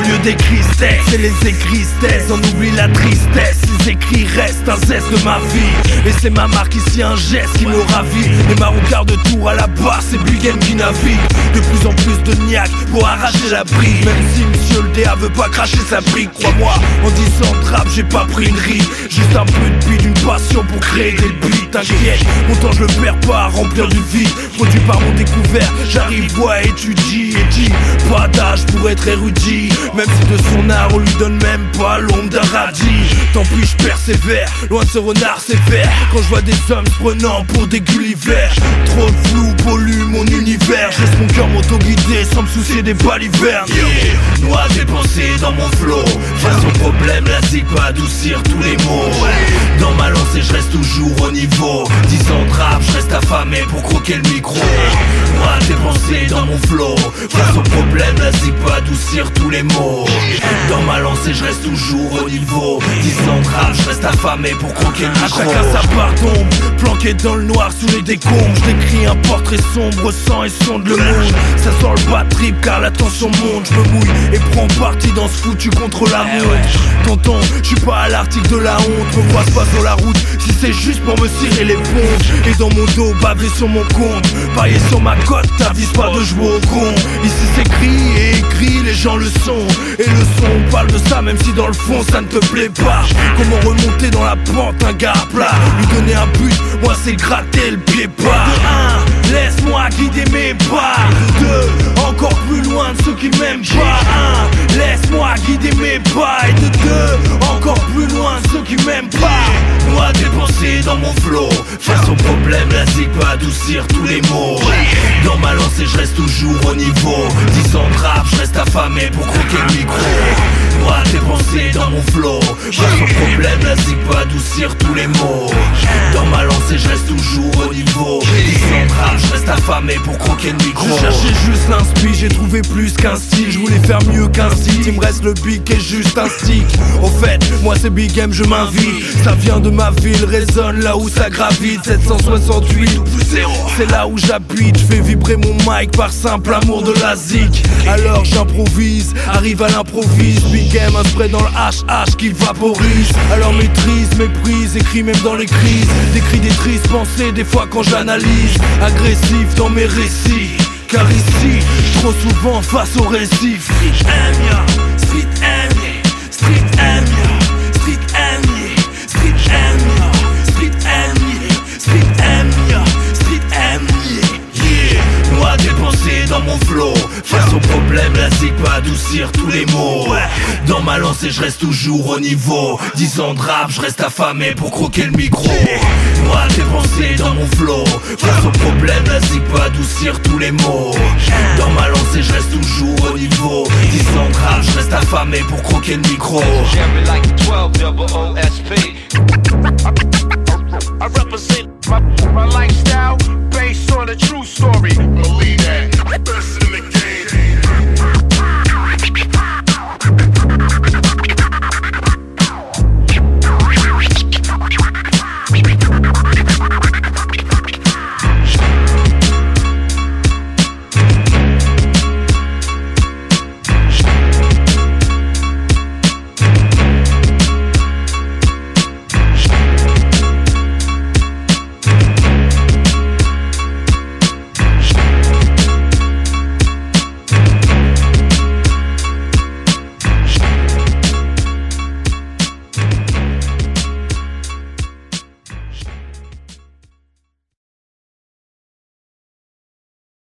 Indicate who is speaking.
Speaker 1: des tristesses Et les écristesses, on oublie la tristesse. Les écrits restent un zeste de ma vie. Et c'est ma marque ici, un geste qui me ravit. Les marrons de tour à la barre, c'est M qui navigue. De plus en plus de niaque pour arracher la brique Même si monsieur le DA veut pas cracher sa brique Crois-moi, en disant trap, j'ai pas pris une rime Juste un peu de beat, une passion pour créer des beats. T'inquiète, mon temps je le perds pas à remplir du vide Produit par mon découvert, j'arrive, vois, étudie et dis Pas d'âge pour être érudit. Même si de son art on lui donne même pas l'ombre d'un radis. Tant pis je persévère, loin de ce renard sévère. Quand je vois des hommes prenant pour des Gulliver Trop flou pollue mon univers. Je mon cœur m'auto-guider sans me soucier des balivernes yeah. Dépensée dans mon flow Face au problème, la va adoucir tous les mots Je reste toujours au niveau. 10 ans de rap, je reste affamé pour croquer le micro. Moi dépensé dans mon flow. Face au problème, la zig peut adoucir tous les mots. Dans ma lancée je reste toujours au niveau. 10 ans de rap, je reste affamé pour croquer le micro. À chacun sa part d'ombre, planqué dans le noir sous les décombres. J'écris un portrait sombre, sang et sonde le monde. Ça sent le bad trip car la tension monte. Je me mouille et prends parti dans ce foutu contre la montre. Tonton, je suis pas à l'article de la honte. Me croise pas sur la route si c'est juste pour me cirer les ponts Et dans mon dos, bavé sur mon compte. Paillé sur ma côte, t'avises pas de jouer au con. Ici c'est gris et écrit, les gens le sont. Et le son parle de ça même si dans le fond ça ne te plaît pas. Comment remonter dans la pente un gars plat? Lui donner un but, moi c'est gratter le pied pas. De 1, laisse-moi guider mes pas. De 2, encore plus loin de ceux qui m'aiment pas. 1, laisse-moi guider mes pas. Et de 2, encore plus loin de ceux qui m'aiment pas Moi dépensé dans mon flow. Face au problème, la zig peut adoucir tous les mots. Dans ma lancée, je reste toujours au niveau. 10 ans de rap, je reste affamé pour croquer le micro. Moi dépensé dans mon flow. Face au problème, la zig peut adoucir tous les mots. Dans ma lancée, je reste toujours au niveau affamé pour croquer le micro. Je cherchais juste l'inspi, j'ai trouvé plus qu'un style. Je voulais faire mieux qu'un style, il me reste le qui est juste un stick. Au fait, moi c'est Big M, je m'invite. Ça vient de ma ville, résonne là où ça gravite. 768 C'est là où j'habite, je fais vibrer mon mic par simple amour de la zik. Alors j'improvise, arrive à l'improvise. Big M, un spray dans le HH qui vaporise. Alors maîtrise, méprise, écris même dans les crises. Décris des tristes pensées, des fois quand j'analyse. Agressif dans mes récits. Car ici, trop souvent face au récif ya, Face aux problèmes, la c'est pas adoucir tous les mots Dans ma lancée, je reste toujours au niveau. 10 ans de rap, je reste affamé pour croquer le micro. Moi, tes pensées dans mon flow. Face aux problèmes, la c'est pas adoucir tous les mots. Dans ma lancée, je reste toujours au niveau. 10 ans de rap, je reste affamé pour croquer le micro.
Speaker 2: I represent my, my lifestyle based on a true story. Believe that.